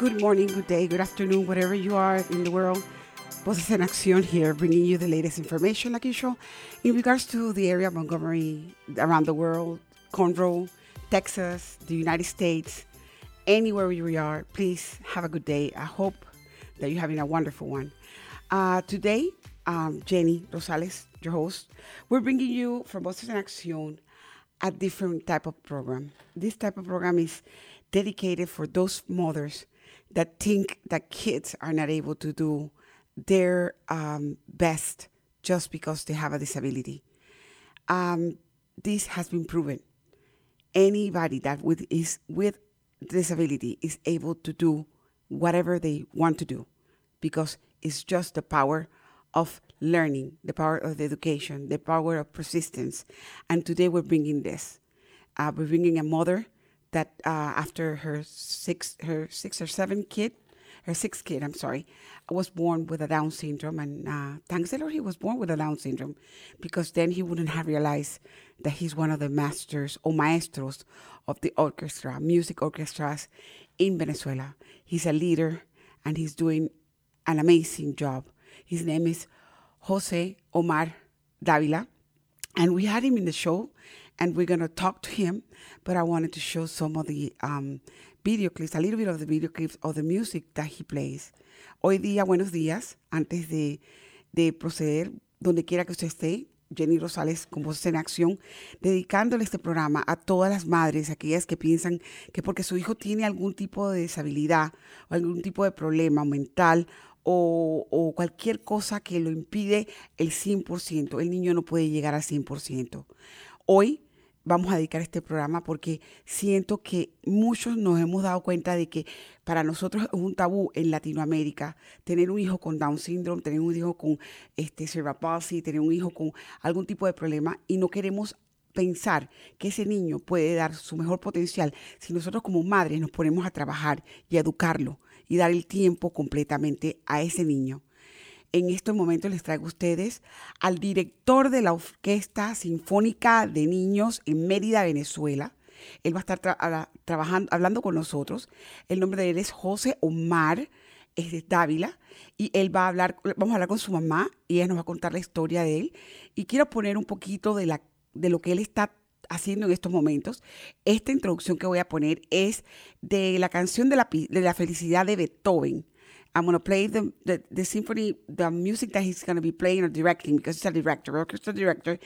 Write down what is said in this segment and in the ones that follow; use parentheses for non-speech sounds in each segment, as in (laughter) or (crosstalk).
Good morning, good day, good afternoon, wherever you are in the world. Voces en Acción here, bringing you the latest information, like usual, in regards to the area of Montgomery, around the world, Conroe, Texas, the United States, anywhere you are. Please have a good day. I hope that you're having a wonderful one. Uh, today, um, Jenny Rosales, your host, we're bringing you from Voces en Acción a different type of program. This type of program is dedicated for those mothers that think that kids are not able to do their um, best just because they have a disability. Um, this has been proven. Anybody that with is with disability is able to do whatever they want to do because it's just the power of learning, the power of the education, the power of persistence. And today we're bringing this. Uh, we're bringing a mother that uh, after her six her six or seven kid her sixth kid i'm sorry was born with a down syndrome. And uh, thanks the lord he was born with a down syndrome because then he wouldn't have realized that he's one of the masters or maestros of the orchestra music orchestras in venezuela. He's a leader and he's doing an amazing job. His name is jose omar davila. And we had him in the show and we're going to talk to him. But I wanted to show some of the um, video clips, a little bit of the video clips of the music that he plays. Hoy día, buenos días. Antes de, de proceder, donde quiera que usted esté, Jenny Rosales con Voces en Acción, dedicándole este programa a todas las madres, aquellas que piensan que porque su hijo tiene algún tipo de disabilidad o algún tipo de problema mental o, o, cualquier cosa que lo impide el 100%, el niño no puede llegar al 100%. Hoy vamos a dedicar este programa porque siento que muchos nos hemos dado cuenta de que para nosotros es un tabú en Latinoamérica tener un hijo con Down syndrome, tener un hijo con este cerebral palsy, tener un hijo con algún tipo de problema y no queremos pensar que ese niño puede dar su mejor potencial si nosotros como madres nos ponemos a trabajar y a educarlo y dar el tiempo completamente a ese niño. En estos momentos les traigo a ustedes al director de la Orquesta Sinfónica de Niños en Mérida, Venezuela. Él va a estar trabajando, hablando con nosotros. El nombre de él es José Omar es de Dávila y él va a hablar, vamos a hablar con su mamá y ella nos va a contar la historia de él. Y quiero poner un poquito de, lo que él está haciendo en estos momentos. Esta introducción que voy a poner es de la canción de la felicidad de Beethoven. I'm going to play the, the, the, symphony, the music that he's going to be playing or directing because he's a director, orchestra director,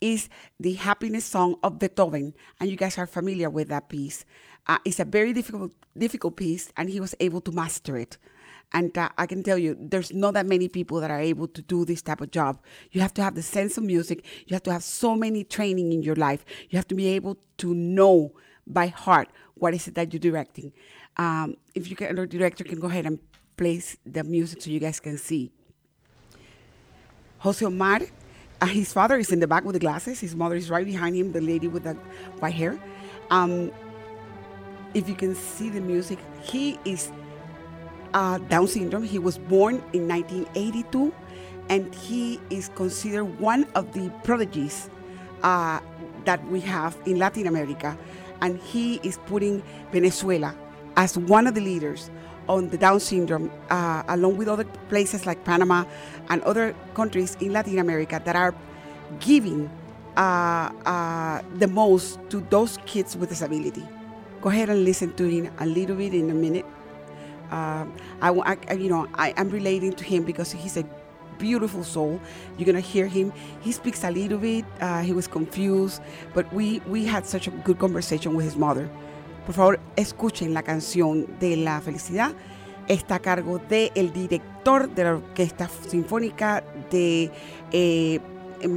is the happiness song of Beethoven. And you guys are familiar with that piece. Uh, it's a very difficult, difficult piece, and he was able to master it. And uh, I can tell you, there's not that many people that are able to do this type of job. You have to have the sense of music. You have to have so many training in your life. You have to be able to know by heart what is it that you're directing. Um, if you can, the director can go ahead and plays the music so you guys can see. Jose Omar, uh, his father is in the back with the glasses. His mother is right behind him, the lady with the white hair. Um, if you can see the music, he is uh, Down syndrome. He was born in 1982, and he is considered one of the prodigies uh, that we have in Latin America. And he is putting Venezuela as one of the leaders on the Down syndrome, uh, along with other places like Panama and other countries in Latin America that are giving uh, uh, the most to those kids with disability. go ahead and listen to him a little bit in a minute. Uh, I, I, you know, I, I'm relating to him because he's a beautiful soul. You're gonna hear him. He speaks a little bit. Uh, he was confused, but we we had such a good conversation with his mother. Por favor, escuchen la canción de la felicidad. Está a cargo del el director de la Orquesta Sinfónica de eh,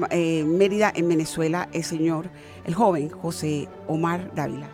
eh, Mérida en Venezuela, el señor, el joven José Omar Dávila.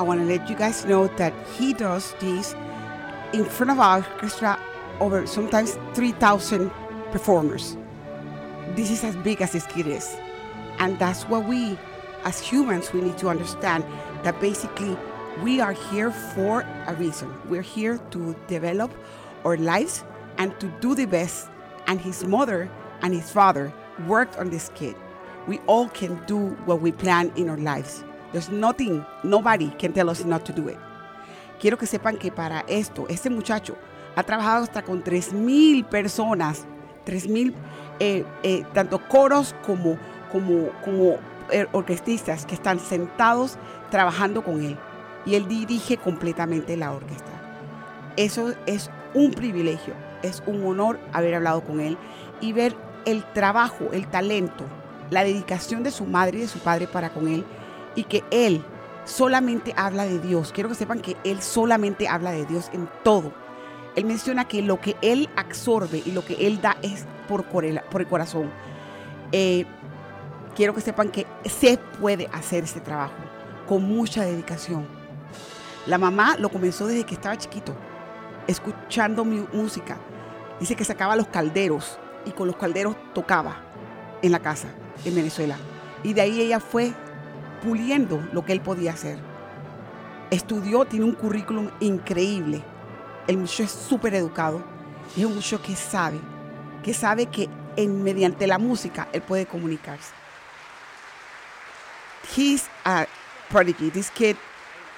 I want to let you guys know that he does this in front of orchestra over sometimes 3,000 performers. This is as big as this kid is. And that's what we, as humans, we need to understand that basically we are here for a reason. We're here to develop our lives and to do the best. And his mother and his father worked on this kid. We all can do what we plan in our lives. There's nothing, nobody can tell us not to do it. Quiero que sepan que para esto, este muchacho ha trabajado hasta con 3.000 personas, 3.000, eh, eh, tanto coros como, como, como eh, orquestistas que están sentados trabajando con él. Y él dirige completamente la orquesta. Eso es un privilegio, es un honor haber hablado con él y ver el trabajo, el talento, la dedicación de su madre y de su padre para con él y que Él solamente habla de Dios. Quiero que sepan que Él solamente habla de Dios en todo. Él menciona que lo que Él absorbe y lo que Él da es por, por el corazón. Eh, quiero que sepan que se puede hacer este trabajo con mucha dedicación. La mamá lo comenzó desde que estaba chiquito, escuchando mi música. Dice que sacaba los calderos y con los calderos tocaba en la casa en Venezuela. Y de ahí ella fue puliendo lo que él podía hacer. Estudió, tiene un currículum increíble. El muchacho es súper educado es un muchacho que sabe, que sabe que en, mediante la música él puede comunicarse. He's a prodigy. This kid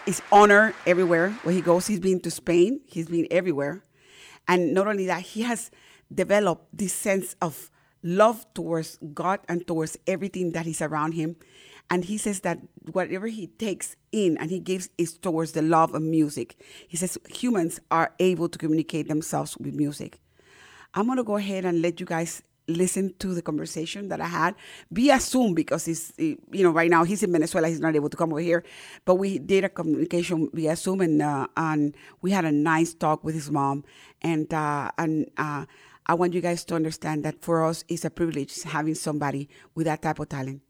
is honored everywhere where he goes. He's been to Spain, he's been everywhere. And not only that, he has developed this sense of love towards God and towards everything that is around him. And he says that whatever he takes in and he gives is towards the love of music. He says humans are able to communicate themselves with music. I'm to go ahead and let you guys listen to the conversation that I had via Zoom because he's, you know, right now he's in Venezuela. He's not able to come over here, but we did a communication via Zoom and, uh, and we had a nice talk with his mom. And, uh, and, uh, I want you guys to understand that for us, it's a privilege having somebody with that type of talent.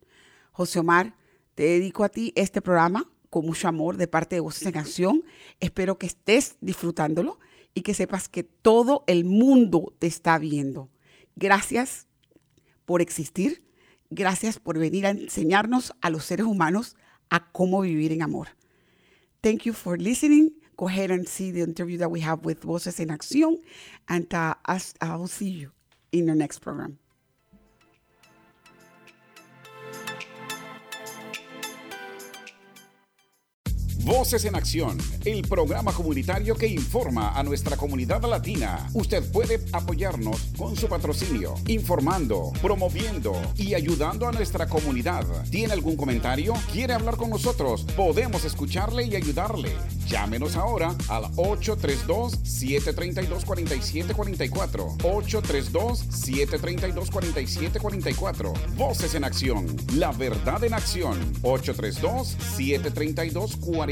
José Omar, te dedico a ti este programa con mucho amor de parte de Voces en Acción. Espero que estés disfrutándolo y que sepas que todo el mundo te está viendo. Gracias por existir. Gracias por venir a enseñarnos a los seres humanos a cómo vivir en amor. Thank you for listening. Go ahead and see the interview that we have with Voces en Acción, and uh, I'll see you in the next program. Voces en Acción, el programa comunitario que informa a nuestra comunidad latina. Usted puede apoyarnos con su patrocinio, informando, promoviendo y ayudando a nuestra comunidad. ¿Tiene algún comentario? ¿Quiere hablar con nosotros? Podemos escucharle y ayudarle. Llámenos ahora al 832-732-4744. 832-732-4744. Voces en Acción, la verdad en acción. 832-732-4744.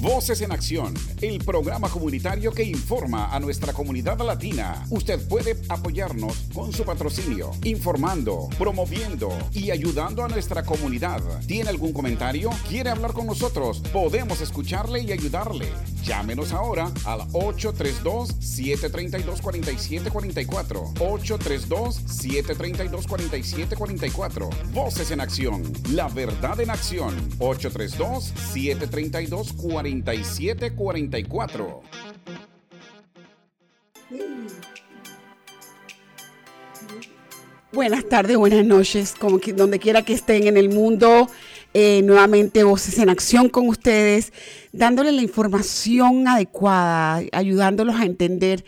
Voces en Acción, el programa comunitario que informa a nuestra comunidad latina. Usted puede apoyarnos con su patrocinio, informando, promoviendo y ayudando a nuestra comunidad. ¿Tiene algún comentario? ¿Quiere hablar con nosotros? Podemos escucharle y ayudarle. Llámenos ahora al 832-732-4744. 832-732-4744. Voces en Acción, la verdad en acción. 832-732-4744. 4744. Buenas tardes, buenas noches, como que, donde quiera que estén en el mundo. Eh, nuevamente Voces en Acción con ustedes, dándole la información adecuada, ayudándolos a entender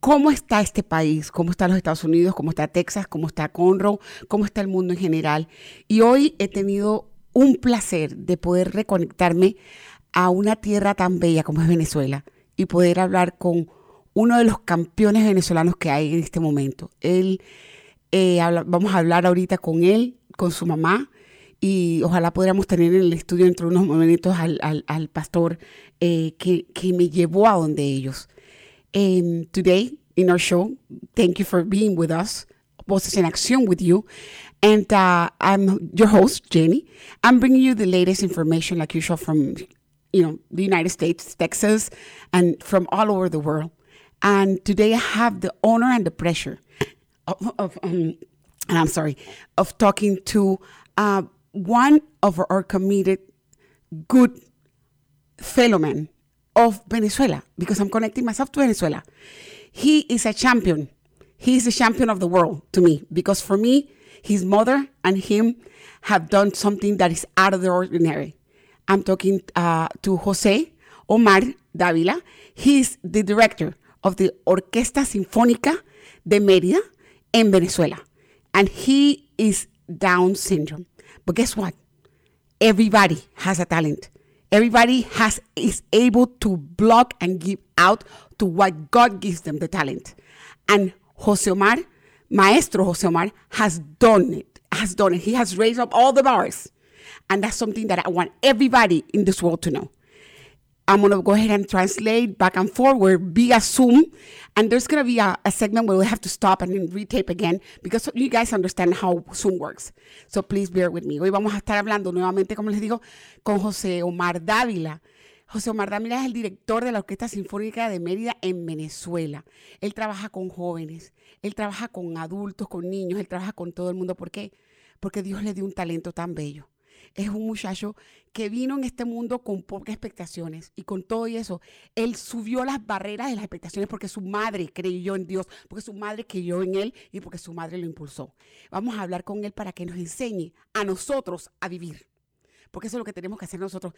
cómo está este país, cómo están los Estados Unidos, cómo está Texas, cómo está Conroe, cómo está el mundo en general. Y hoy he tenido un placer de poder reconectarme a una tierra tan bella como es Venezuela y poder hablar con uno de los campeones venezolanos que hay en este momento. Él, eh, vamos a hablar ahorita con él, con su mamá, y ojalá podamos tener en el estudio entre unos momentos al, al, pastor eh, que, que, me llevó a donde ellos. Um, today, in our show, thank you for being with us. Voces en Acción with you. And uh, I'm your host, Jenny. I'm bringing you the latest information, like usual, from you know, the United States, Texas, and from all over the world. And today I have the honor and the pleasure of, of um, and I'm sorry, of talking to uh, one of our committed good fellow men of Venezuela, because I'm connecting myself to Venezuela. He is a champion. He is a champion of the world to me, because for me, his mother and him have done something that is out of the ordinary. I'm talking uh, to Jose Omar Davila. He's the director of the Orquesta Sinfónica de Mérida in Venezuela. And he is Down syndrome. But guess what? Everybody has a talent. Everybody has is able to block and give out to what God gives them the talent. And Jose Omar, Maestro Jose Omar, has done it. Has done it. He has raised up all the bars and that's something that I want everybody in this world to know. I'm going to go ahead and translate back and forward via Zoom. And there's going to be a, a, segment where we have to stop and then retape again because you guys understand how Zoom works. So please bear with me. Hoy vamos a estar hablando nuevamente, como les digo, con José Omar Dávila. José Omar Dávila es el director de la Orquesta Sinfónica de Mérida en Venezuela. Él trabaja con jóvenes, él trabaja con adultos, con niños, él trabaja con todo el mundo. ¿Por qué? Porque Dios le dio un talento tan bello es un muchacho que vino en este mundo con pocas expectaciones y con todo y eso, él subió las barreras de las expectaciones porque su madre creyó en Dios, porque su madre creyó en él y porque su madre lo impulsó. Vamos a hablar con él para que nos enseñe a nosotros a vivir, porque eso es lo que tenemos que hacer nosotros,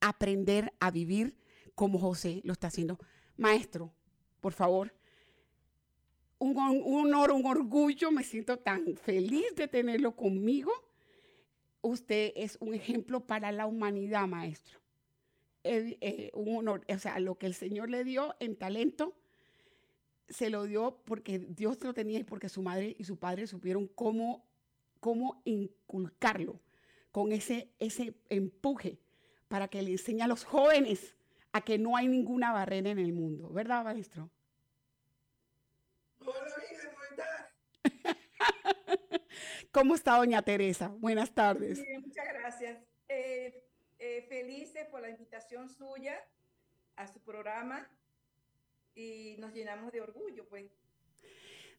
aprender a vivir como José lo está haciendo. Maestro, por favor. Un, un honor, un orgullo, me siento tan feliz de tenerlo conmigo usted es un ejemplo para la humanidad, maestro. Eh, un honor, o sea, lo que el Señor le dio en talento, se lo dio porque Dios lo tenía y porque su madre y su padre supieron cómo, cómo inculcarlo con ese, ese empuje para que le enseñe a los jóvenes a que no hay ninguna barrera en el mundo, ¿verdad, maestro? ¿Cómo está doña Teresa? Buenas tardes. muchas gracias. Eh, eh, felices por la invitación suya a su programa. y nos llenamos de orgullo, pues.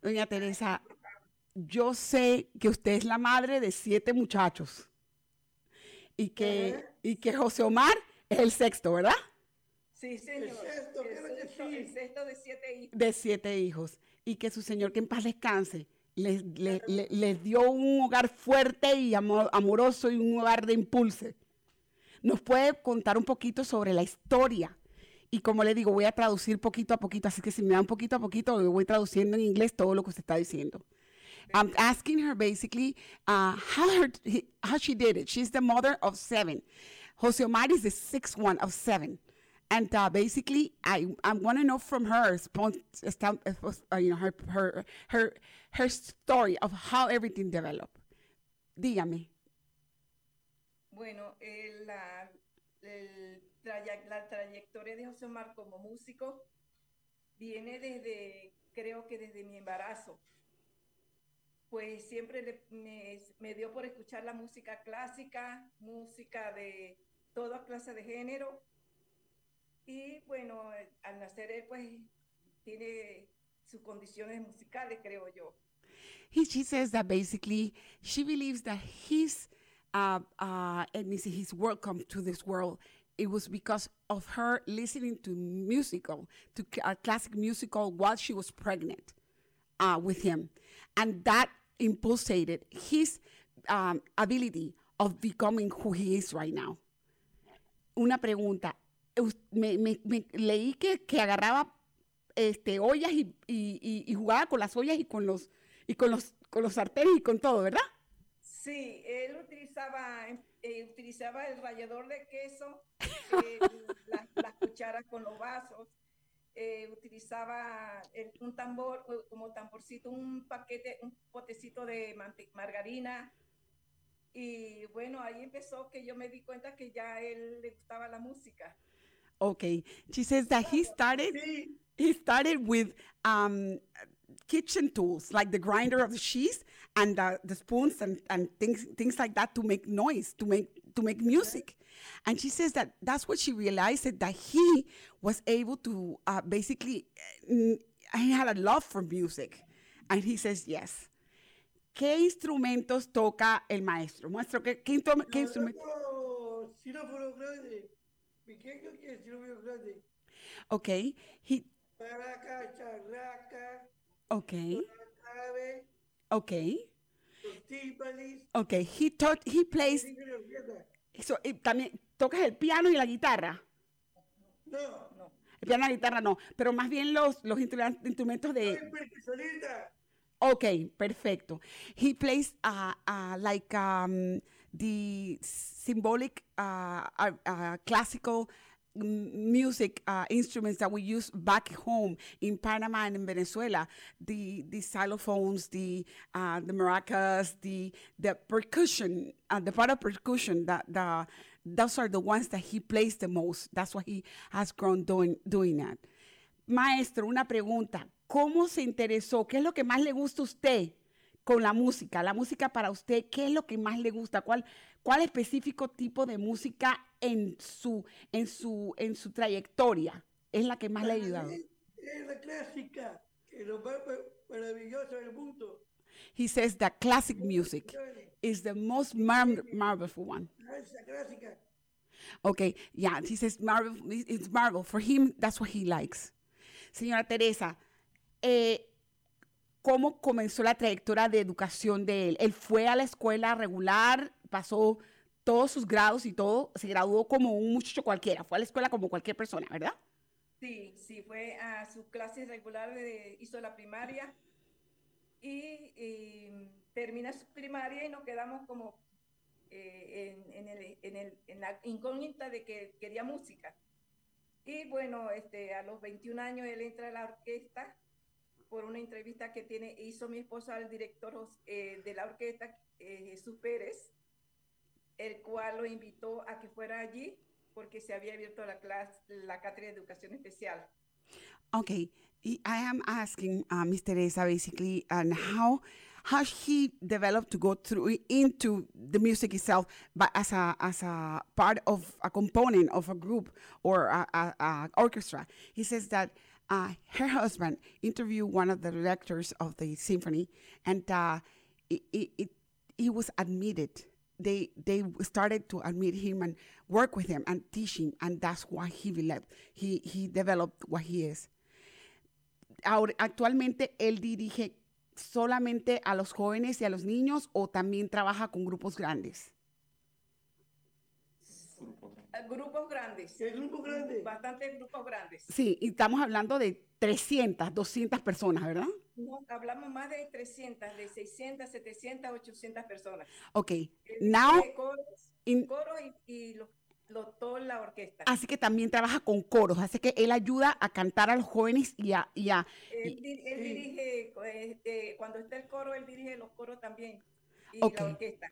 Doña Teresa, yo sé que usted es la madre de siete muchachos y que, y que José Omar es el sexto, ¿verdad? Sí, señor. El sexto, El sexto- el sexto de siete hijos. De siete hijos. Y que su Señor, que en paz descanse, les, le- le- les dio un hogar fuerte y amo- amoroso y un hogar de impulso. ¿Nos puede contar un poquito sobre la historia? Y como le digo, voy a traducir poquito a poquito, así que si me da un poquito a poquito, voy traduciendo en inglés todo lo que usted está diciendo. I'm asking her basically uh, how her how she did it. She's the mother of seven. Jose Omar is the sixth one of seven, and uh, basically, I I want to know from her, uh, you know, her her her story of how everything developed. Dígame. Bueno, la, el la trayectoria de José Omar como músico viene desde, creo que desde mi embarazo. Pues siempre le- me, me dio por escuchar la música clásica, música de toda clase de género. Y bueno, al nacer él, pues tiene sus condiciones musicales, creo yo. he, she says that basically she believes that his uh, uh, ethnicity, his welcome to this world, it was because of her listening to musical, to c- uh, classic musical while she was pregnant uh, with him, and that impulsated his um, ability of becoming who he is right now. Una pregunta. Me, me- me- leí que, que agarraba este, ollas y, y- y- y jugaba con las ollas y con los y con los con los sartenes y con todo, ¿verdad? Sí, él utilizaba, eh, utilizaba el rallador de queso, (laughs) eh, las, las cucharas con los vasos, eh, utilizaba el- un tambor, como tamborcito, un paquete, un potecito de margarina. Y bueno, ahí empezó que yo me di cuenta que ya él le gustaba la música. Okay. She says that he started he started with um, kitchen tools like the grinder of the cheese and uh, the spoons and, and things things like that to make noise to make to make music and she says that that's what she realized that, he was able to uh, basically uh, he had a love for music and he says yes ¿Qué instrumentos toca el maestro? Maestro, ¿qué, qué, instru- qué instrumento? Xilófono grande, pequeño que es xilófono grande. Okay, he, Maraca, charraca, okay, clave, okay, los tímpanis, okay. He taught, he plays sí que los orquesta. So, y también tocas el piano y la guitarra. No, El piano y la guitarra no, pero más bien los, los instru- instrumentos soy de... percusionista. Ok, perfecto. He plays uh, uh, like um, the symbolic uh, uh, classical music uh, instruments that we use back home in Panama and in Venezuela. The the xylophones, the uh, the maracas, the the percussion, uh, the part of percussion that the those are the ones that he plays the most. That's why he has grown doing doing that. Maestro, una pregunta. ¿Cómo se interesó? ¿Qué es lo que más le gusta a usted con la música? La música para usted, ¿qué es lo que más le gusta? ¿Cuál, cuál específico tipo de música en su, en su, en su trayectoria es la que más le ha ayudado? Es es la clásica, que es lo más ma- maravilloso del mundo. He says that classic music is the most mar- marvelous one. Clásica. Okay, yeah, he says marvel, it's marvel. For him, that's what he likes. Señora Teresa, eh, ¿cómo comenzó la trayectoria de educación de él? Él fue a la escuela regular, pasó todos sus grados y todo, se graduó como un muchacho cualquiera, fue a la escuela como cualquier persona, ¿verdad? Sí, sí, fue a su clase regular, de, hizo la primaria y, y termina su primaria y nos quedamos como eh, en, en el- en el- en la incógnita de que quería música. Y bueno, este, a los 21 años él entra a la orquesta por una entrevista que tiene, hizo mi esposa al director eh, de la orquesta, eh, Jesús Pérez, el cual lo invitó a que fuera allí porque se había abierto la clase, la cátedra de educación especial. Okay, I I am asking uh, Miss Teresa basically and how how he developed to go through into the music itself, but as a as a part of a component of a group or a, a, a orchestra. He says that uh, her husband interviewed one of the directors of the symphony, and uh, it, it, he was admitted. They they started to admit him and work with him and teach him, and that's why he developed he he developed what he is. Actualmente él dirige solamente a los jóvenes y a los niños o también trabaja con grupos grandes. Eh, Grupos grandes. ¿Qué grupo grande? Bastantes grupos grandes. Sí, y estamos hablando de 300, 200 personas, ¿verdad? No, hablamos más de 300, de 600, 700, 800 personas. Ok, Él now, dirige coros, in- coros y, y lo, lo- toda la orquesta. así que también trabaja con coros, así que él ayuda a cantar a los jóvenes y a, y a- Él, di- él dirige, este, cuando está el coro, él dirige los coros también. Y Ok. la orquesta.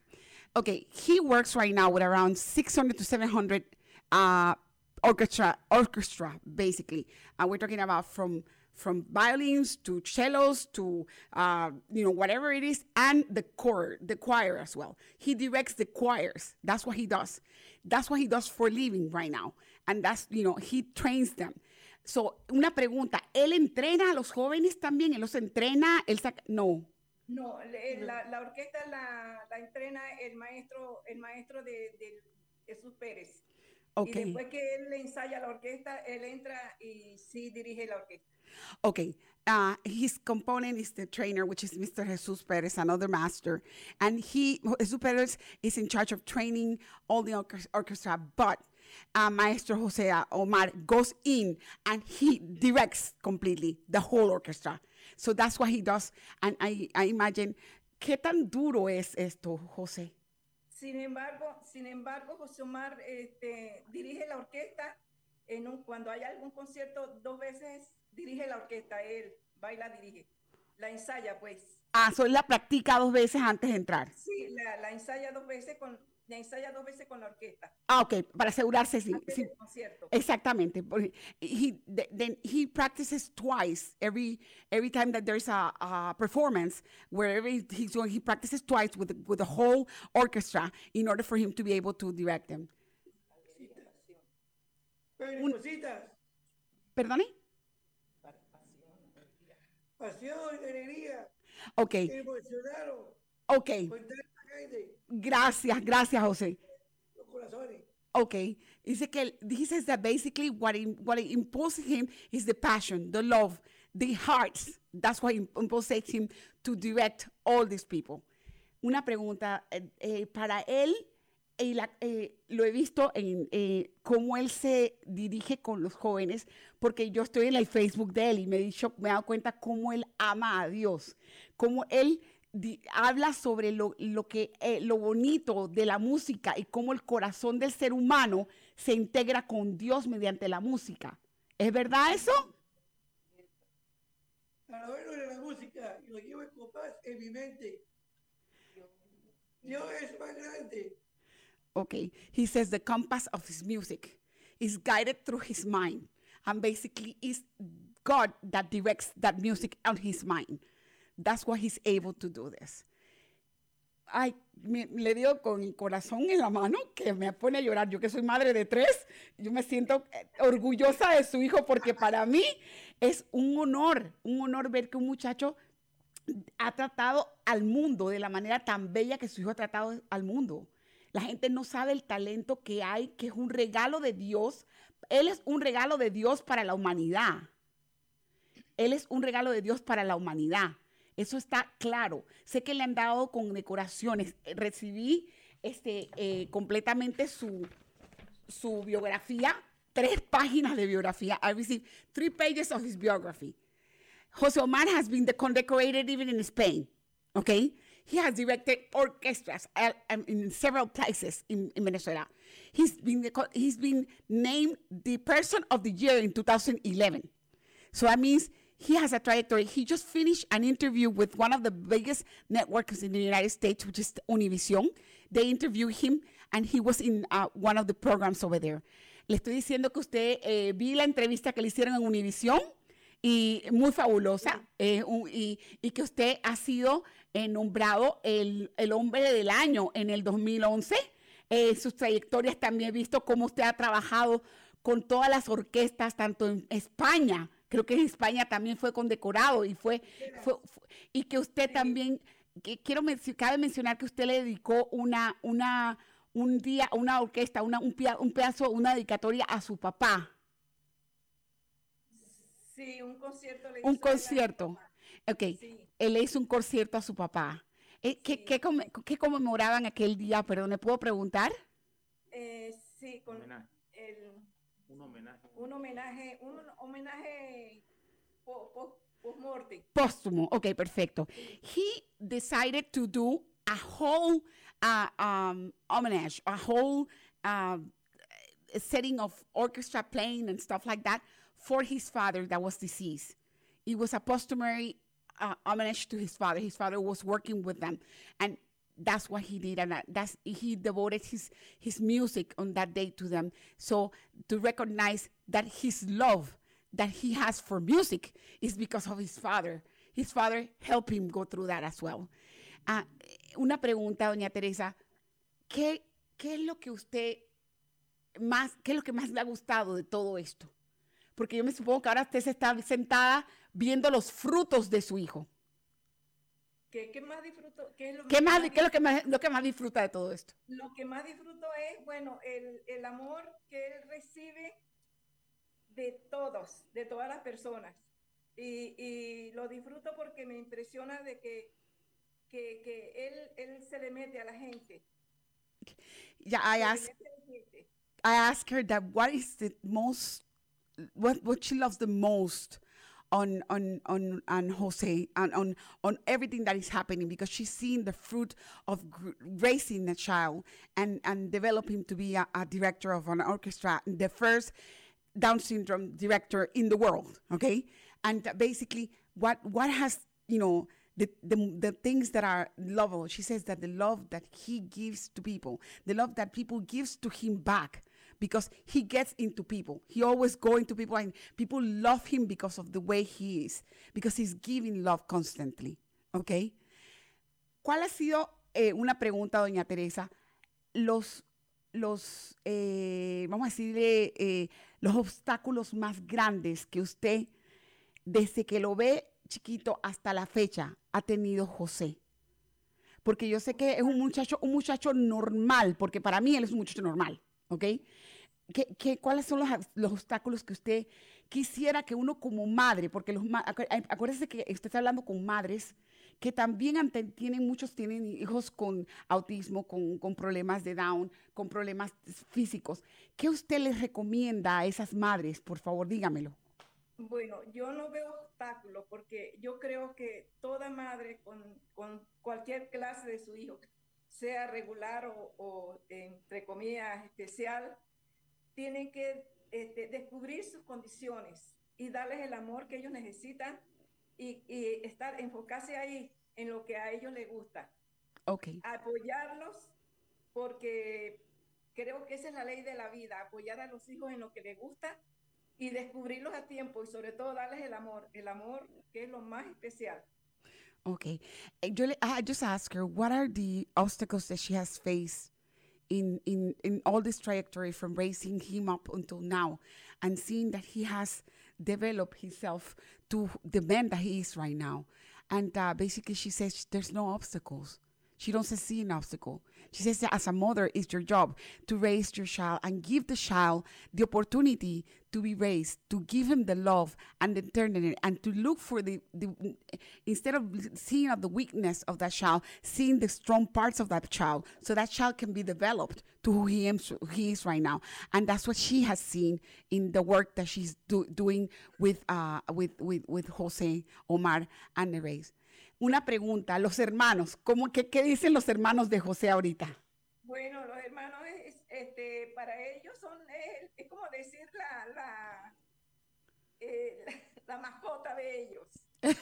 Okay, he works right now with around 600 to 700 uh, orchestra, orchestra basically. And we're talking about from from violins to cellos to uh, you know whatever it is, and the choir, the choir as well. He directs the choirs. That's what he does. That's what he does for a living right now, and that's you know he trains them. So una pregunta, él entrena a los jóvenes también. Él los entrena. Él saca, no. No, le- la, la orquesta la, la entrena el maestro, el maestro de, de Jesús Pérez. Ok. Y después que él le ensaya la orquesta, él entra y sí dirige la orquesta. Okay. Uh, his component is the trainer, which is Mr. Jesus Perez, another master. And he, Jesus Perez is in charge of training all the orches- orchestra, but uh, Maestro Jose Omar goes in and he directs completely the whole orchestra. So that's what he does. And I, I imagine, ¿qué tan duro es esto, José? Sin embargo, sin embargo, José Omar este, dirige la orquesta en un, cuando hay algún concierto, dos veces dirige la orquesta, él baila, dirige. La ensaya, pues. Ah, so él la practica dos veces antes de entrar. Sí, la, la ensaya dos veces con, ensaya dos veces con la orquesta. Ah, ok, para asegurarse, sí. Antes sí. del concierto. Exactamente. porque He th- then he practices twice every every time that there's a, a performance. Wherever he's going, he practices twice with the, with the whole orchestra in order for him to be able to direct them. Cositas, ¿Perdone? pasión, alegría, Okay, emocionaron okay. con tanta gente, Gracias, gracias, José. los corazones. Okay. Dice que he says that basically what it, what it impulses him is the passion, the love, the hearts. That's what im- impulses him to direct all these people. Una pregunta eh, eh, para él. eh, la- eh, lo he visto en eh, cómo él se dirige con los jóvenes, porque yo estoy en el Facebook de él y me he, dicho, me he dado cuenta cómo él ama a Dios, cómo él di- habla sobre lo, lo que, eh, lo bonito de la música y cómo el corazón del ser humano se integra con Dios mediante la música. ¿Es verdad eso? A la hora de la música, y lo llevo en compás en mi mente. Dios es más grande. Okay. He says the compass of his music is guided through his mind. And basically, it's God that directs that music on his mind. That's why he's able to do this. Ay, me- le digo con el corazón en la mano que me pone a llorar. Yo que soy madre de tres, yo me siento eh, orgullosa de su hijo porque para mí es un honor, un honor ver que un muchacho ha tratado al mundo de la manera tan bella que su hijo ha tratado al mundo. La gente no sabe el talento que hay, que es un regalo de Dios. Él es un regalo de Dios para la humanidad. Él es un regalo de Dios para la humanidad. Eso está claro. Sé que le han dado con decoraciones. Eh, Recibí este, eh, completamente su, su biografía, tres páginas de biografía. I received three pages of his biography. Jose Omar has been condecorated even in Spain. Okay, he has directed orchestras um, in several places in, in Venezuela. He's been he's been named the person of the year in 2011. So that means he has a trajectory. He just finished an interview with one of the biggest networks in the United States, which is Univision. They interviewed him, and he was in uh, one of the programs over there. Le estoy diciendo que usted eh, vi la entrevista que le hicieron en Univision y muy fabulosa, eh, un- y, y que usted ha sido eh, nombrado el, el hombre del año en el 2011. Eh, sus trayectorias también he visto cómo usted ha trabajado con todas las orquestas, tanto en España creo que en España también fue condecorado y fue, fue, fue- y que usted también, que quiero cabe mencionar que usted le dedicó una, una, un día, una orquesta, una, un, un pedazo, una dedicatoria a su papá, Sí, un concierto le un concierto. Ok, Sí. él le hizo un concierto a su papá. Eh, ¿Qué, Sí. qué, conmemoraban aquel día? Perdón, ¿le puedo preguntar? Eh, sí, con el, Un homenaje. un homenaje, un homenaje po- po- post-mortem. Póstumo. Okay, perfecto. He decided to do a whole uh, um, homage, a whole um, setting of orchestra playing and stuff like that for his father that was deceased. It was a posthumous uh, homage to his father. His father was working with them, and that's what he did, and that- that's he devoted his his music on that day to them. So to recognize that his love that he has for music is because of his father. His father helped him go through that as well. Ah, una pregunta, doña Teresa, ¿qué, ¿qué es lo que usted más, qué es lo que más le ha gustado de todo esto? Porque yo me supongo que ahora usted se está sentada viendo los frutos de su hijo. ¿Qué, qué más disfruto? ¿Qué es lo, ¿Qué, que más, más qué es lo que más, lo que más disfruta de todo esto? Lo que más disfruto es, bueno, el, el amor que él recibe de todos, de todas las personas. Y, y lo disfruto porque me impresiona de que, que, que él, él se le mete a la gente. Yeah, I asked. I asked her that what is the most, what, what she loves the most on on on on Jose and on on everything that is happening because she's seen the fruit of raising a child and and develop him to be a, a director of an orchestra, the first Down syndrome director in the world. Okay, and basically what what has you know the, the, the things that are lovable. She says that the love that he gives to people, the love that people gives to him back, because he gets into people. He always go into people and people love him because of the way he is, because he's giving love constantly. Okay. ¿Cuál ha sido, eh, una pregunta, doña Teresa, los, los eh, vamos a decirle, eh, los obstáculos más grandes que usted, desde que lo ve chiquito hasta la fecha, ha tenido José? Porque yo sé que es un muchacho, un muchacho normal, porque para mí él es un muchacho normal, ¿ok? ¿Qué, qué, cuáles son los, los obstáculos que usted quisiera que uno como madre, porque los acuérdese que usted está hablando con madres que también ante- tienen, muchos tienen hijos con autismo, con, con problemas de Down, con problemas físicos. ¿Qué usted les recomienda a esas madres? Por favor, dígamelo. Bueno, yo no veo obstáculos porque yo creo que toda madre con, con cualquier clase de su hijo, sea regular o, o, entre comillas especial, tiene que este, descubrir sus condiciones y darles el amor que ellos necesitan y, y estar, enfocarse ahí en lo que a ellos les gusta. Ok. Apoyarlos porque creo que esa es la ley de la vida, apoyar a los hijos en lo que les gusta y descubrirlos a tiempo y sobre todo darles el amor, el amor que es lo más especial. Okay. Eh, le, I just asked her what are the obstacles that she has faced in, in, in all this trajectory from raising him up until now and seeing that he has developed himself to the man that he is right now. And uh, basically she says there's no obstacles. She doesn't see an obstacle. She says that as a mother, it's your job to raise your child and give the child the opportunity to be raised, to give him the love and the tenderness, and to look for the, the instead of seeing the weakness of that child, seeing the strong parts of that child, so that child can be developed to who he is, who he is right now. And that's what she has seen in the work that she's do, doing with, uh, with, with, with Jose, Omar, and Nereis. Una pregunta, los hermanos, ¿cómo, qué, ¿qué dicen los hermanos de José ahorita? Bueno, los hermanos, es- este, para ellos son, es, es como decir la, la, eh, la, la mascota de ellos. (laughs) Porque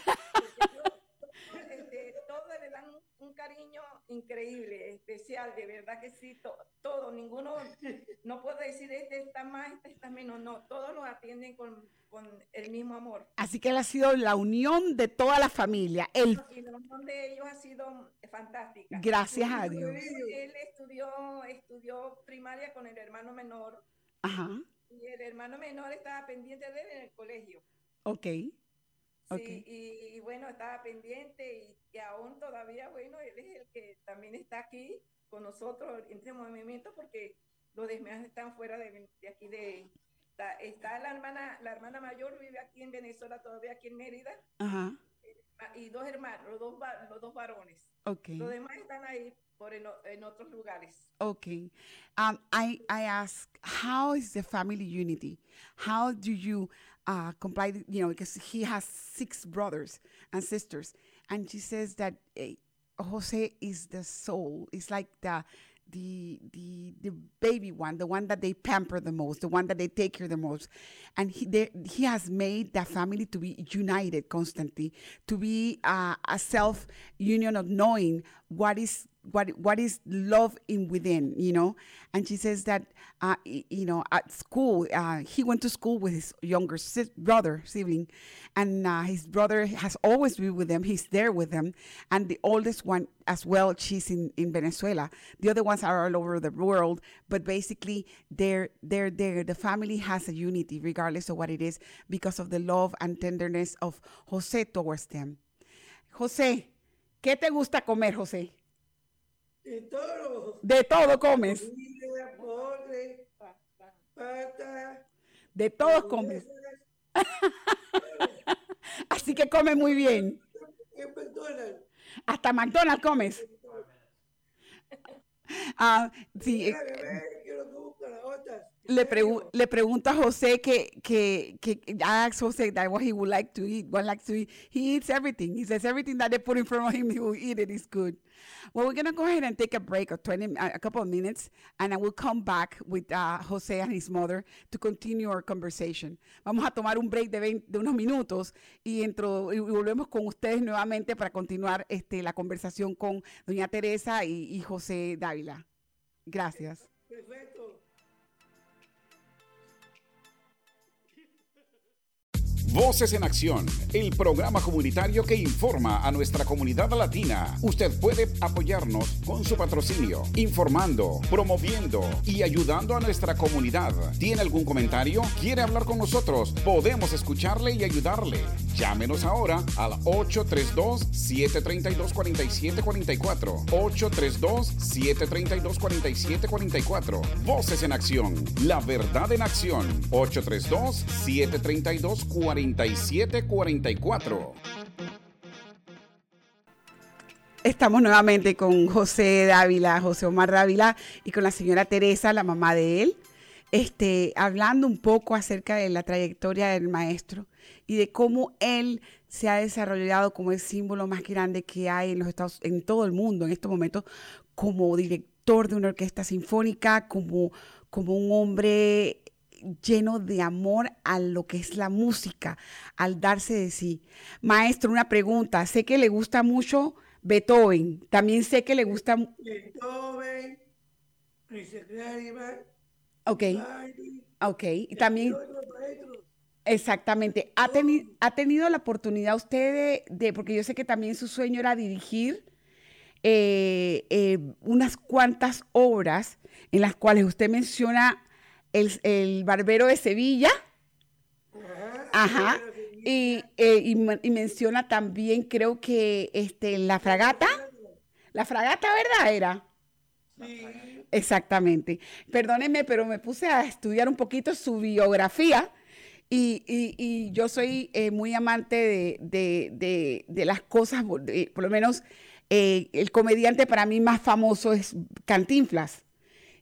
yo- este, todos le dan un, cariño increíble, especial, de verdad que sí, to- todo, ninguno, (laughs) no puedo decir este está más, este está menos, no, todos los atienden con, con el mismo amor. Así que él ha sido la unión de toda la familia. El, Y la unión de ellos ha sido fantástica. gracias a Dios. Él estudió, estudió primaria con el hermano menor Ajá. y el hermano menor estaba pendiente de él en el colegio. Ok. Sí, y, y bueno, estaba pendiente y, y aún todavía, bueno, él es el que también está aquí con nosotros en este movimiento porque los demás están fuera de, de aquí de... Está, está la hermana, la hermana mayor vive aquí en Venezuela, todavía aquí en Mérida, Ajá. y dos hermanos, los dos, los dos varones. Ok. Los demás están ahí por en, en otros lugares. Okay. Um, I, I ask, how is the family unity? How do you uh, comply, you know, because he has six brothers and sisters. And she says that eh, Jose is the soul. It's like the, the, the, the baby one, the one that they pamper the most, the one that they take care the most. And he, they, he has made the family to be united constantly, to be uh, a self union of knowing what is what what is love in within you know? And she says that uh, you know at school uh, he went to school with his younger sis- brother sibling and uh, his brother has always been with them. He's there with them. And the oldest one as well she's in, in venezuela. The other ones are all over the world. But basically they're they're there. The family has a unity regardless of what it is because of the love and tenderness of jose towards them. Jose ¿Qué te gusta comer, José? De todo. De todo comes. Comida, postre, pata. De todo comes. (laughs) Así que come muy bien. Hasta McDonald's comes. (laughs) Ah, sí, le, pregu- le pregunto a José que, que, que I asked Jose that what he would like to eat, what likes to eat. He eats everything. He says everything that they put in front of him, he will eat it. It's good. Well, we're going to go ahead and take a break of 20, a couple of minutes, and I will come back with uh, Jose and his mother to continue our conversation. Vamos a tomar un break de, 20 de unos minutos y, entro, y volvemos con ustedes nuevamente para continuar este, la conversación con doña Teresa y, y José Dávila. Gracias. Perfecto. Voces en Acción, el programa comunitario que informa a nuestra comunidad latina. Usted puede apoyarnos con su patrocinio, informando, promoviendo y ayudando a nuestra comunidad. ¿Tiene algún comentario? ¿Quiere hablar con nosotros? Podemos escucharle y ayudarle. Llámenos ahora al 832-732-4744. 832-732-4744. Voces en Acción, la verdad en acción. 832-732-4744. Estamos nuevamente con José Dávila, José Omar Dávila y con la señora Teresa, la mamá de él, este, hablando un poco acerca de la trayectoria del maestro y de cómo él se ha desarrollado como el símbolo más grande que hay en los Estados, en todo el mundo en estos momentos, como director de una orquesta sinfónica, como, como un hombre lleno de amor a lo que es la música, al darse de sí. Maestro, una pregunta. Sé que le gusta mucho Beethoven. También sé que le gusta. Beethoven, Ok, ok. Y también, exactamente. ¿Ha, teni- ha tenido la oportunidad usted de, de- porque yo sé que también su sueño era dirigir eh, eh, unas cuantas obras en las cuales usted menciona el, el Barbero de Sevilla. Ajá. Y, eh, y men- y menciona también, creo que este, la fragata. La fragata, ¿verdad? Era. Sí, Exactamente. Perdónenme, pero me puse a estudiar un poquito su biografía y, y- y yo soy eh, muy amante de, de- de- de las cosas, por lo menos eh, el comediante para mí más famoso es Cantinflas.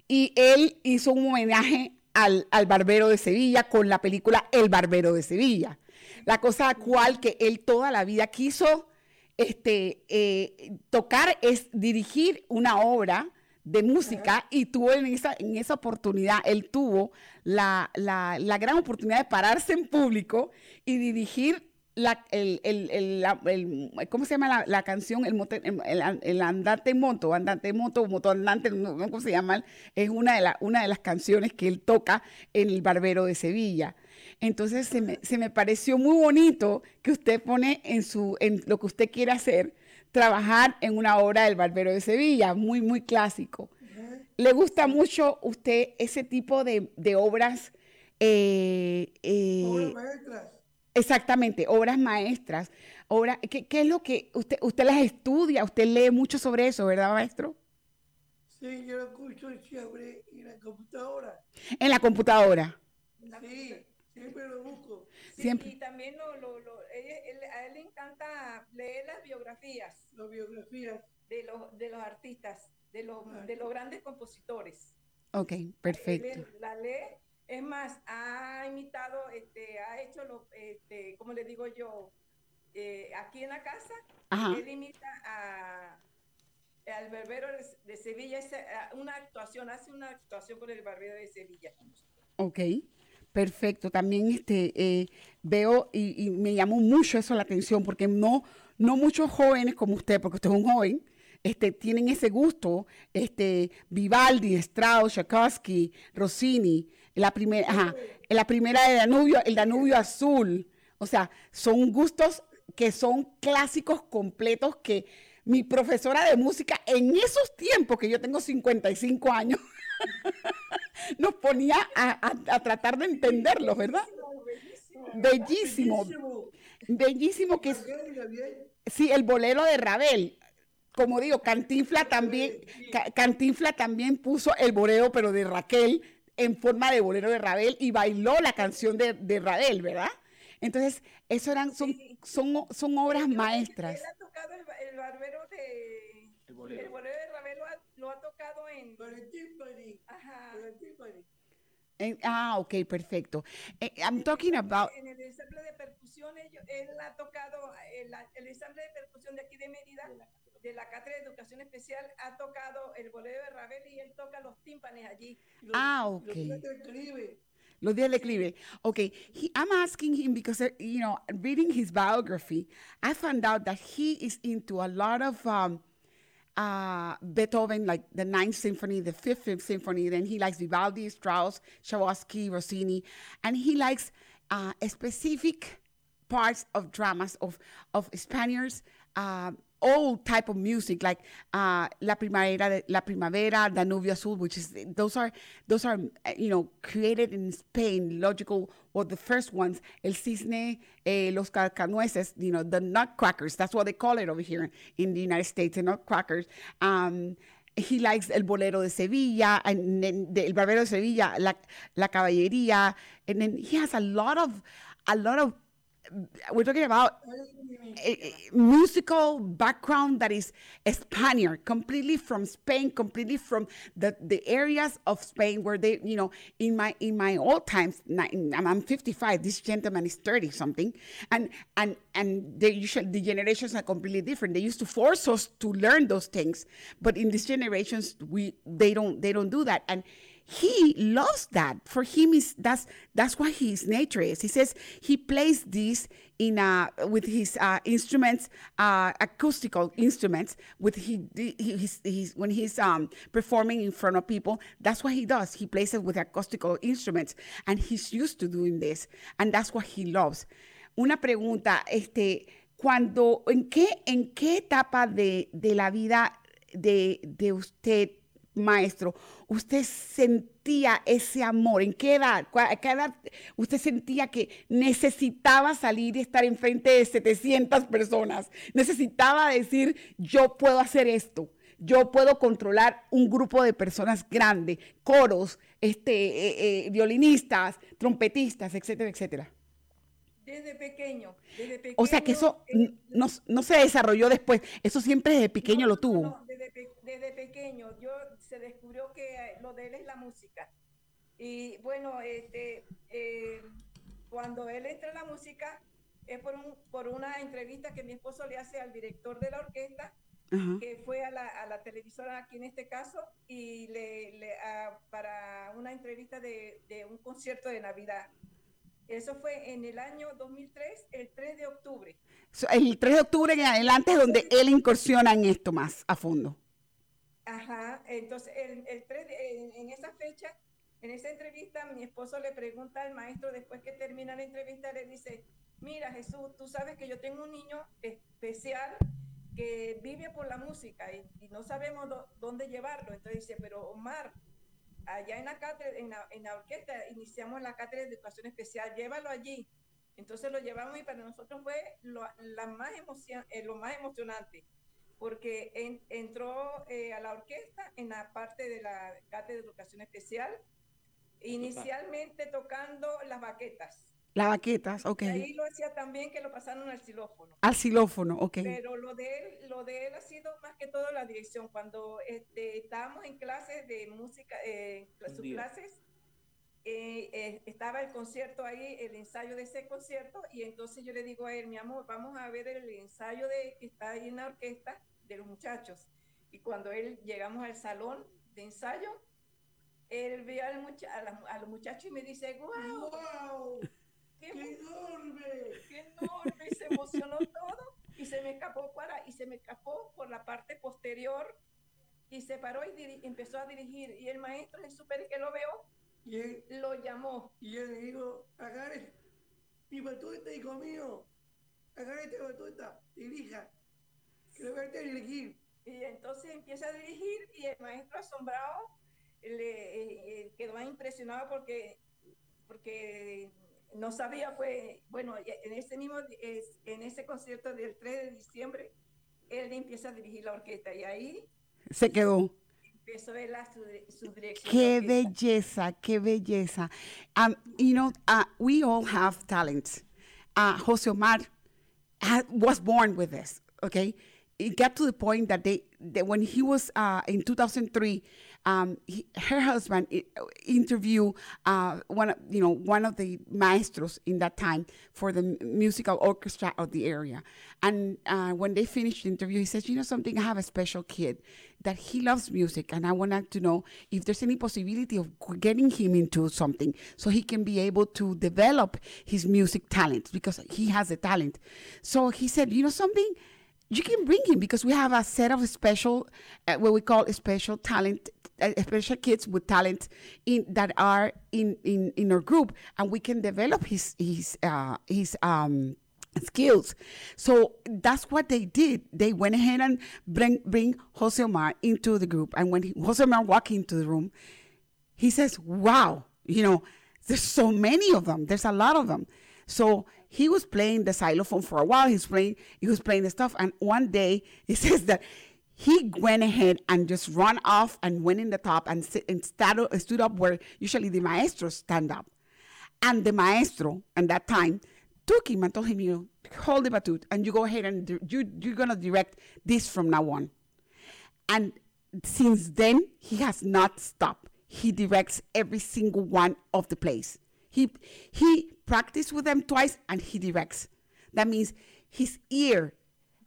Y él hizo un homenaje al, al Barbero de Sevilla con la película El Barbero de Sevilla. La cosa cual que él toda la vida quiso este, eh, tocar es dirigir una obra de música y tuvo en esa, en esa oportunidad, él tuvo la, la- la gran oportunidad de pararse en público y dirigir la, el, el- el- la- el- ¿cómo se llama la, canción? El, mote- el, andante moto, andante moto, moto andante, no, no cómo se llama, es una de, la- una de las canciones que él toca en El Barbero de Sevilla. Entonces se me, se me pareció muy bonito que usted pone en, su, en lo que usted quiere hacer, trabajar en una obra del Barbero de Sevilla, muy, muy clásico. ¿Le gusta mucho usted ese tipo de, de obras? eh, eh. Exactamente, obras maestras. Obra, ¿qué, ¿Qué es lo que usted, usted las estudia? Usted lee mucho sobre eso, ¿verdad, maestro? Sí, yo lo escucho siempre en la computadora. En la computadora. Sí, siempre lo busco. Sí, Siempre. Y también lo, lo, lo- él- él- a él le encanta leer las biografías Las biografías. de los, de los artistas, de los, de los grandes compositores. Ok, perfecto. Él la lee. Es más, ha imitado, este, ha hecho, lo, este, como le digo yo, eh, aquí en la casa, Ajá. él imita a, al Barbero de, Sevilla, esa- a una actuación, hace una actuación con el Barbero de Sevilla. Ok, perfecto. También este, eh, veo y, y me llamó mucho eso la atención porque no, no muchos jóvenes como usted, porque usted es un joven, este, tienen ese gusto. Este, Vivaldi, Strauss, Tchaikovsky, Rossini, la primera, ajá, la primera de Danubio, el Danubio Azul. O sea, son gustos que son clásicos completos que mi profesora de música en esos tiempos, que yo tengo 55 años, (laughs) nos ponía a, a- a tratar de entenderlos, ¿verdad? Bellísimo, Bellísimo. bellísimo que es, sí, el bolero de Ravel. Como digo, Cantinfla también, Ca- Cantinfla también puso el bolero, pero de Raquel, en forma de bolero de Ravel y bailó la canción de, de Ravel, ¿verdad? Entonces, eso eran, son, son, son obras maestras. Él ha tocado el, ba- el Barbero de... El bolero. de Ravel lo ha, lo ha tocado en... El. Ajá. El. En- ah, ok, perfecto. Eh, I'm talking about, En el ensamble de percusión, ellos- él ha tocado, el, el ensamble de percusión de aquí de Mérida, de la Cátedra de Educación Especial, ha tocado el bolero de Ravel y él toca los tímpanes allí. Los- Ah, los ok. días del Caribe. Los días del declive. Okay, he, I'm asking him because uh, you know, reading his biography, I found out that he is into a lot of um, uh, Beethoven, like the Ninth Symphony, the Fifth Symphony. Then he likes Vivaldi, Strauss, Tchaikovsky, Rossini, and he likes uh, specific parts of dramas of of Spaniards. Uh, all type of music like uh, La Primavera, La Primavera, Danubio Azul, which is those are those are uh, you know created in Spain. Logical, well, the first ones, El Cisne, eh, Los Cascanueces, you know, the Nutcrackers. That's what they call it over here in the United States, the Nutcrackers. Um, he likes El Bolero de Sevilla, and then the, El Barbero de Sevilla, La, La Caballería, and then he has a lot of a lot of we're talking about a, a musical background that is Spaniard, completely from Spain, completely from the, the areas of Spain where they, you know, in my in my old times, I'm I'm 55. This gentleman is 30 something, and and and they usually the generations are completely different. They used to force us to learn those things, but in these generations, we they don't they don't do that, and he loves that. For him, is that's that's what his nature is. He says he plays this in uh, with his uh, instruments, uh, acoustical instruments. With he, he his, his when he's um, performing in front of people, that's what he does. He plays it with acoustical instruments, and he's used to doing this, and that's what he loves. Una pregunta, este, cuando, ¿en qué, en qué etapa de, de la vida de, de usted maestro, usted sentía ese amor? ¿En qué edad? ¿Cuá- ¿A qué edad usted sentía que necesitaba salir y estar enfrente de 700 personas? Necesitaba decir, yo puedo hacer esto. Yo puedo controlar un grupo de personas grande, coros, este, eh, eh, violinistas, trompetistas, etcétera, etcétera. Desde pequeño, desde pequeño. O sea que eso eh, no, no se desarrolló después, eso siempre desde pequeño No, lo tuvo. no, desde, desde pequeño, yo se descubrió que eh, lo de él es la música. Y bueno, este, eh, cuando él entra en la música es por, un, por una entrevista que mi esposo le hace al director de la orquesta, Ajá. que fue a la, a la televisora aquí en este caso, y le, le- a- para una entrevista de, de un concierto de Navidad. Eso fue en el año 2003, el 3 de octubre. El 3 de octubre en adelante es donde él incursiona en esto más a fondo. Ajá, entonces el, el 3 de- en, en esa fecha, en esa entrevista, mi esposo le pregunta al maestro después que termina la entrevista, le dice, mira Jesús, tú sabes que yo tengo un niño especial que vive por la música y, y no sabemos dó- dónde llevarlo. Entonces dice, pero Omar, allá en la, cátedra, en, la, en la orquesta iniciamos la cátedra de educación especial, llévalo allí. Entonces lo llevamos y para nosotros fue lo, la más emocion, eh, lo más emocionante, porque en, entró eh, a la orquesta en la parte de la cátedra de educación especial, inicialmente tocando las baquetas. Las baquetas, ok. Y ahí lo hacía también que lo pasaron al xilófono. Al xilófono, ok. Pero lo de él, lo de él ha sido más que todo la dirección. Cuando este, estábamos en clases de música, eh, sus clases, eh, eh, estaba el concierto ahí, el ensayo de ese concierto, y entonces yo le digo a él, mi amor, vamos a ver el ensayo de que está ahí en la orquesta de los muchachos. Y cuando él llegamos al salón de ensayo, él ve al mucha a, la, a, los muchachos y me dice, wow, wow ¡Qué, enorme! ¡Qué enorme! Y se emocionó (laughs) todo y se me escapó para y se me escapó por la parte posterior y se paró y empezó a dirigir y el maestro en super que lo veo y él, lo llamó y él le dijo agarre mi batuta hijo mío agarre esta batuta dirija que lo voy a dirigir y entonces empieza a dirigir y el maestro asombrado le eh, eh, quedó impresionado porque porque no sabía, fue, bueno, en ese mismo, en ese concierto del 3 de diciembre, él empieza a dirigir la orquesta y ahí se quedó. Empezó a ver la, su, su dirección. Qué belleza, qué belleza. Um, you know, uh, we all have talents. Uh, Jose Omar had, was born with this, okay? It got to the point that they, that when he was uh, in 2003, um, he, her husband interviewed uh, one, of, you know, one of the maestros in that time for the musical orchestra of the area. And uh, when they finished the interview, he says, "You know something? I have a special kid that he loves music, and I wanted to know if there's any possibility of getting him into something so he can be able to develop his music talent because he has a talent." So he said, "You know something." You can bring him because we have a set of special, uh, what we call special talent, uh, special kids with talent in that are in, in, in our group, and we can develop his his uh, his um, skills. So that's what they did. They went ahead and bring bring Jose Omar into the group, and when he, Jose Omar walked into the room, he says, "Wow, you know, there's so many of them. There's a lot of them." So he was playing the xylophone for a while. He's playing, he was playing the stuff, and one day (laughs) he says that he went ahead and just ran off and went in the top and, sit, and stood, uh, stood up where usually the maestros stand up. And the maestro, at that time, took him and told him, you hold the batut and you go ahead and you, you're going to direct this from now on. And since then, he has not stopped. He directs every single one of the plays. He, he practiced with them twice and he directs. That means his ear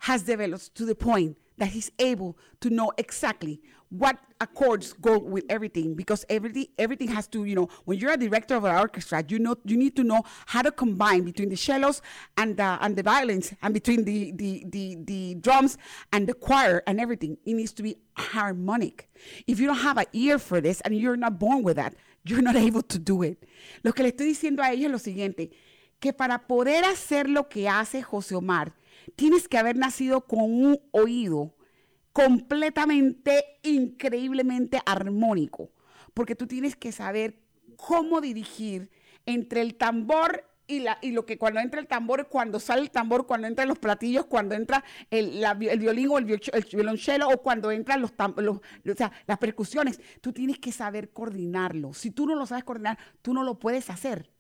has developed to the point that he's able to know exactly what accords go with everything because everything everything has to you know when you're a director of an orchestra you know you need to know how to combine between the cellos and the and the violins and between the the the, the drums and the choir and everything it needs to be harmonic if you don't have an ear for this and you're not born with that you're not able to do it. Lo que le estoy diciendo a ella es lo siguiente que para poder hacer lo que hace José Omar tienes que haber nacido con un oído completamente, increíblemente armónico, porque tú tienes que saber cómo dirigir entre el tambor y, la, y lo que cuando entra el tambor, cuando sale el tambor, cuando entran los platillos, cuando entra el, la, el violín o el, el, violonchelo o cuando entran los, los, o sea, las percusiones. Tú tienes que saber coordinarlo. Si tú no lo sabes coordinar, tú no lo puedes hacer.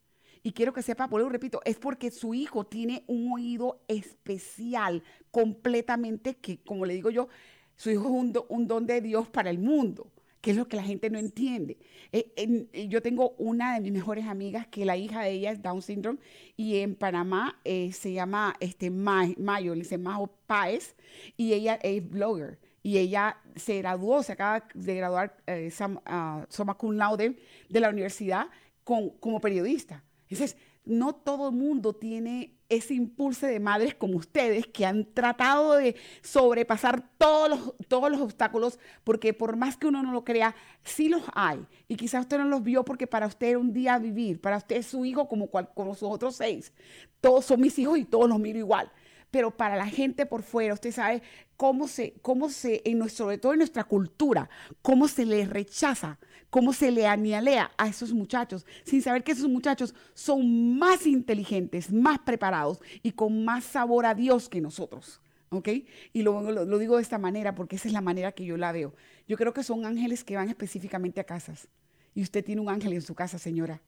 Y quiero que sepa, por eso repito, es porque su hijo tiene un oído especial, completamente, que como le digo yo, su hijo es un, do, un don de Dios para el mundo, que es lo que la gente no entiende. Eh, en, yo tengo una de mis mejores amigas que la hija de ella es Down syndrome y en Panamá eh, se llama este, Mayo, le dice Majo Páez, y ella es blogger y ella se graduó, se acaba de graduar eh, Sam, uh, Cum Laude de la universidad con, como periodista. Entonces, no todo el mundo tiene ese impulso de madres como ustedes que han tratado de sobrepasar todos los, todos los obstáculos, porque por más que uno no lo crea, sí los hay. Y quizás usted no los vio porque para usted era un día vivir, para usted su hijo como, cual, como sus otros seis. Todos son mis hijos y todos los miro igual. Pero para la gente por fuera, usted sabe cómo se, cómo se, en nuestro, sobre todo en nuestra cultura, cómo se le rechaza, cómo se le anialea a esos muchachos, sin saber que esos muchachos son más inteligentes, más preparados y con más sabor a Dios que nosotros. ¿ok? Y lo, lo, digo de esta manera porque esa es la manera que yo la veo. Yo creo que son ángeles que van específicamente a casas. Y usted tiene un ángel en su casa, señora.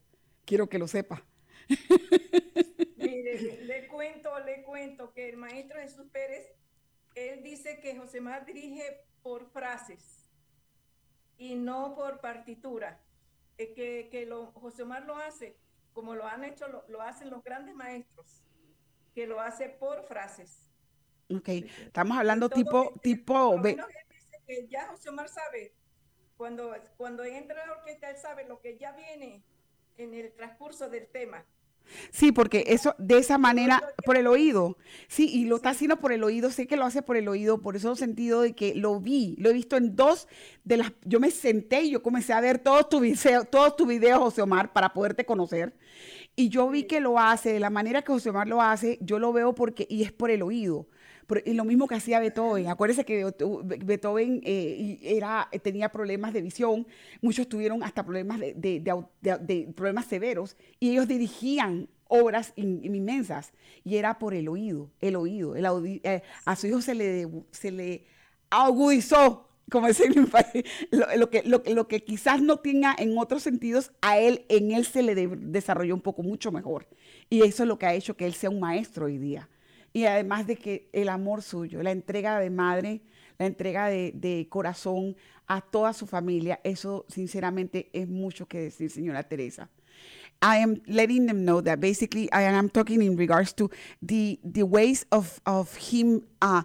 Quiero que lo sepa. (laughs) Cuento, le cuento que el maestro Jesús Pérez, él dice que José Mar dirige por frases y no por partitura. que, que lo, José Mar lo hace como lo han hecho, lo, lo hacen los grandes maestros, que lo hace por frases Ok, estamos hablando tipo, tipo... dice que ya José Omar sabe, cuando, cuando entra la orquesta, él sabe lo que ya viene en el transcurso del tema. Sí, porque eso de esa manera, por el oído, sí, y lo está haciendo por el oído, sé que lo hace por el oído, por eso sentido de que lo vi, lo he visto en dos de las, yo me senté y yo comencé a ver todos tus videos, todos tus videos, José Omar, para poderte conocer, y yo vi que lo hace, de la manera que José Omar lo hace, yo lo veo porque, y es por el oído, y lo mismo que hacía Beethoven. Acuérdese que Beethoven eh, era, tenía problemas de visión, muchos tuvieron hasta problemas de, problemas severos y ellos dirigían obras inmensas y era por el oído, el oído. El eh, a su hijo se le, se le agudizó como decir lo, lo, que, lo, lo, que quizás no tenga en otros sentidos, a él, en él se le desarrolló un poco mucho mejor. Y eso es lo que ha hecho que él sea un maestro hoy día y además de que el amor suyo, la entrega de madre, la entrega de, corazón a toda su familia, eso sinceramente es mucho que decir, señora Teresa. I am letting them know that basically I am talking in regards to the the ways of of him uh,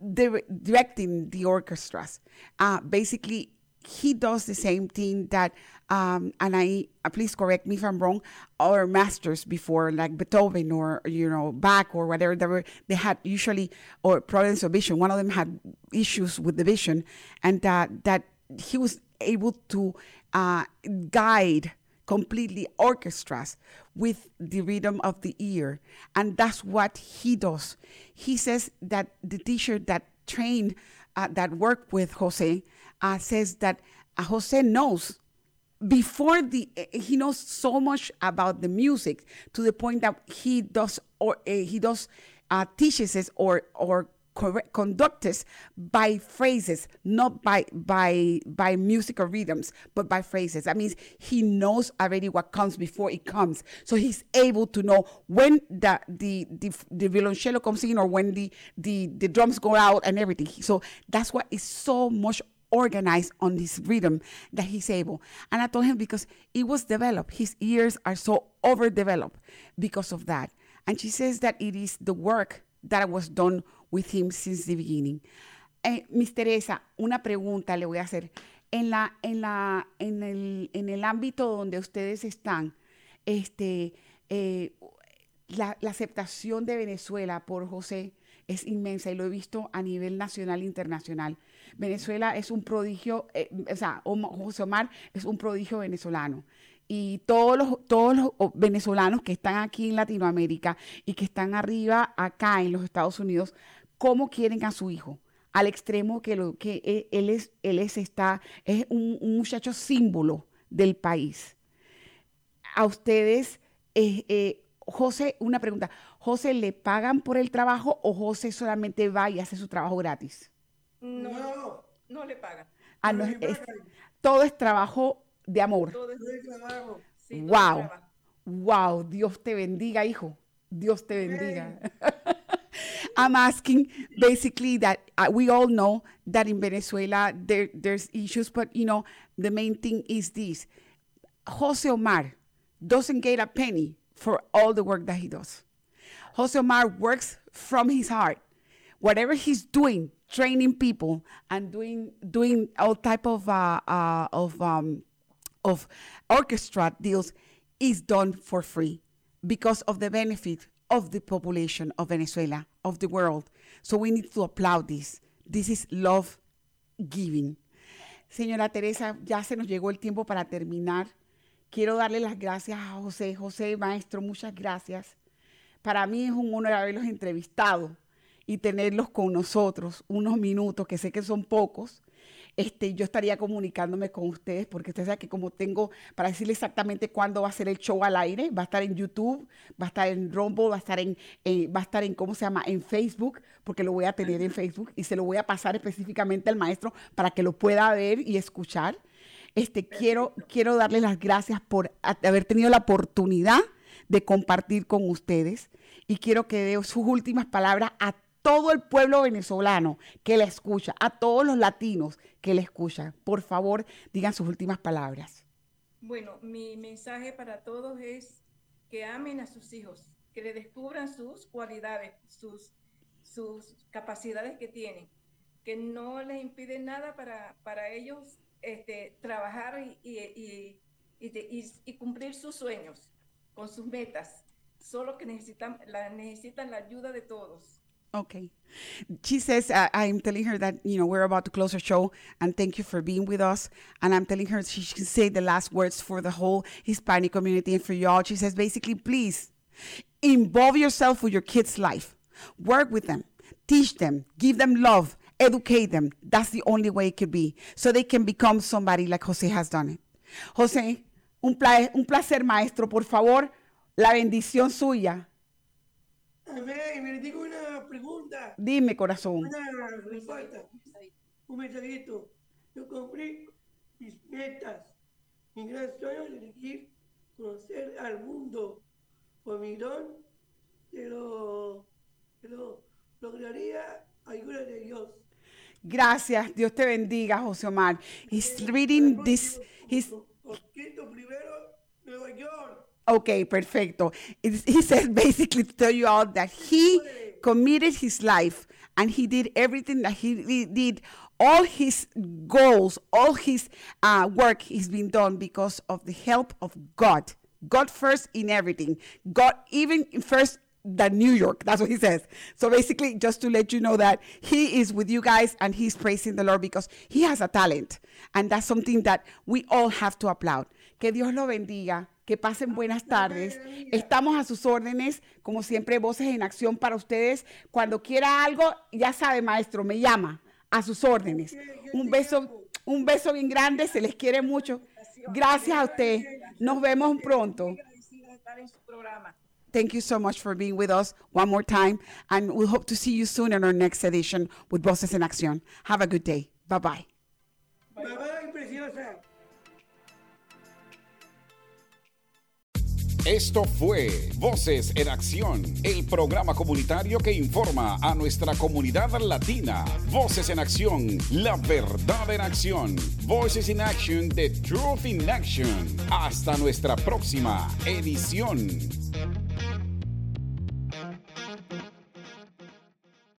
directing the orchestras. Uh, basically, he does the same thing that um, and I uh, please correct me if I'm wrong, our masters before, like Beethoven or you know Bach or whatever, they, were, they had usually or problems of vision. One of them had issues with the vision, and that that he was able to uh, guide completely orchestras with the rhythm of the ear, and that's what he does. He says that the teacher that trained uh, that worked with Jose uh, says that uh, Jose knows before the he knows so much about the music to the point that he does or uh, he does uh, teaches us or or correct, conduct us by phrases, not by by by musical rhythms, but by phrases. That means he knows already what comes before it comes, so he's able to know when the the the, the violoncello comes in or when the, the the drums go out and everything. So that's what is so much organized on this rhythm that he's able. And I told him because it was developed, his ears are so overdeveloped because of that. And she says that it is the work that was done with him since the beginning. Eh, Miss Teresa, una pregunta le voy a hacer. En, la, en, la, en, el, en el ámbito donde ustedes están, este, eh, la, la aceptación de Venezuela por José es inmensa y lo he visto a nivel nacional e internacional. Venezuela es un prodigio, eh, o sea, José Omar es un prodigio venezolano. Y todos los, todos los venezolanos que están aquí en Latinoamérica y que están arriba acá en los Estados Unidos, ¿cómo quieren a su hijo? Al extremo que, lo, que e, él, es, él es, está, es un, muchacho símbolo del país. A ustedes, eh, eh, José, una pregunta. ¿José le pagan por el trabajo o José solamente va y hace su trabajo gratis? No, no, le pagan. Ah, todo es trabajo de amor. Todo es trabajo. wow. Wow, Dios te bendiga, hijo. Dios te bendiga. (laughs) I'm asking basically that uh, we all know that in Venezuela there, there's issues, but you know, the main thing is this. Jose Omar doesn't get a penny for all the work that he does. Jose Omar works from his heart. Whatever he's doing, training people and doing doing all type of uh, uh, of um, of orchestra deals is done for free because of the benefit of the population of Venezuela, of the world. So we need to applaud this. This is love giving. Señora Teresa, ya se nos llegó el tiempo para terminar. Quiero darle las gracias a José. José, maestro, muchas gracias. Para mí es un honor haberlos entrevistado y tenerlos con nosotros unos minutos, que sé que son pocos, este, yo estaría comunicándome con ustedes porque usted sabe que como tengo, para decirle exactamente cuándo va a ser el show al aire, va a estar en YouTube, va a estar en Rumble, va a estar en, eh, va a estar en, ¿cómo se llama? En Facebook, porque lo voy a tener en Facebook y se lo voy a pasar específicamente al maestro para que lo pueda ver y escuchar. Este, quiero, quiero darle las gracias por haber tenido la oportunidad de compartir con ustedes y quiero que dé sus últimas palabras a todo el pueblo venezolano que le escucha, a todos los latinos que le escuchan. Por favor, digan sus últimas palabras. Bueno, mi mensaje para todos es que amen a sus hijos, que le descubran sus cualidades, sus, sus capacidades que tienen, que no les impide nada para, para ellos este, trabajar y, y, y, y, cumplir sus sueños con sus metas. Solo que necesitan la, necesitan la ayuda de todos. Okay. She says, uh, I'm telling her that, you know, we're about to close her show and thank you for being with us. And I'm telling her she can say the last words for the whole Hispanic community and for y'all. She says, basically, please involve yourself with your kids' life. Work with them, teach them, give them love, educate them. That's the only way it could be. So they can become somebody like Jose has done it. Jose, un, pla un placer, maestro. Por favor, la bendición suya Amén. Me digo una pregunta. Dime, corazón. Una respuesta. Un mensajito. Yo cumplí mis metas. Mi gran sueño es elegir conocer al mundo. Por mi don, pero, pero lograría ayuda de Dios. Gracias. Dios te bendiga, José Omar. He's reading this. He's. primero, Nueva York. Okay, perfecto. he (laughs) says basically to tell you all that he committed his life and he did everything that he did. All his goals, all his uh, work has been done because of the help of God. God first in everything. God even first than New York. That's what he says. So basically, just to let you know that he is with you guys and he's praising the Lord because he has a talent. And that's something that we all have to applaud. Que Dios lo bendiga. Que pasen buenas tardes. Estamos a sus órdenes, como siempre, voces en acción para ustedes. Cuando quiera algo, ya sabe, maestro, me llama a sus órdenes. Un beso, un beso bien grande, se les quiere mucho. Gracias a usted. Nos vemos pronto. Thank you so much for being with us one more time, and we hope to see you soon in our next edition with Voces en Acción. Have a good day. Bye bye. Bye bye, Esto fue Voces en Acción, el programa comunitario que informa a nuestra comunidad latina. Voces en Acción, la verdad en acción. Voices in Action, the truth in action. Hasta nuestra próxima edición.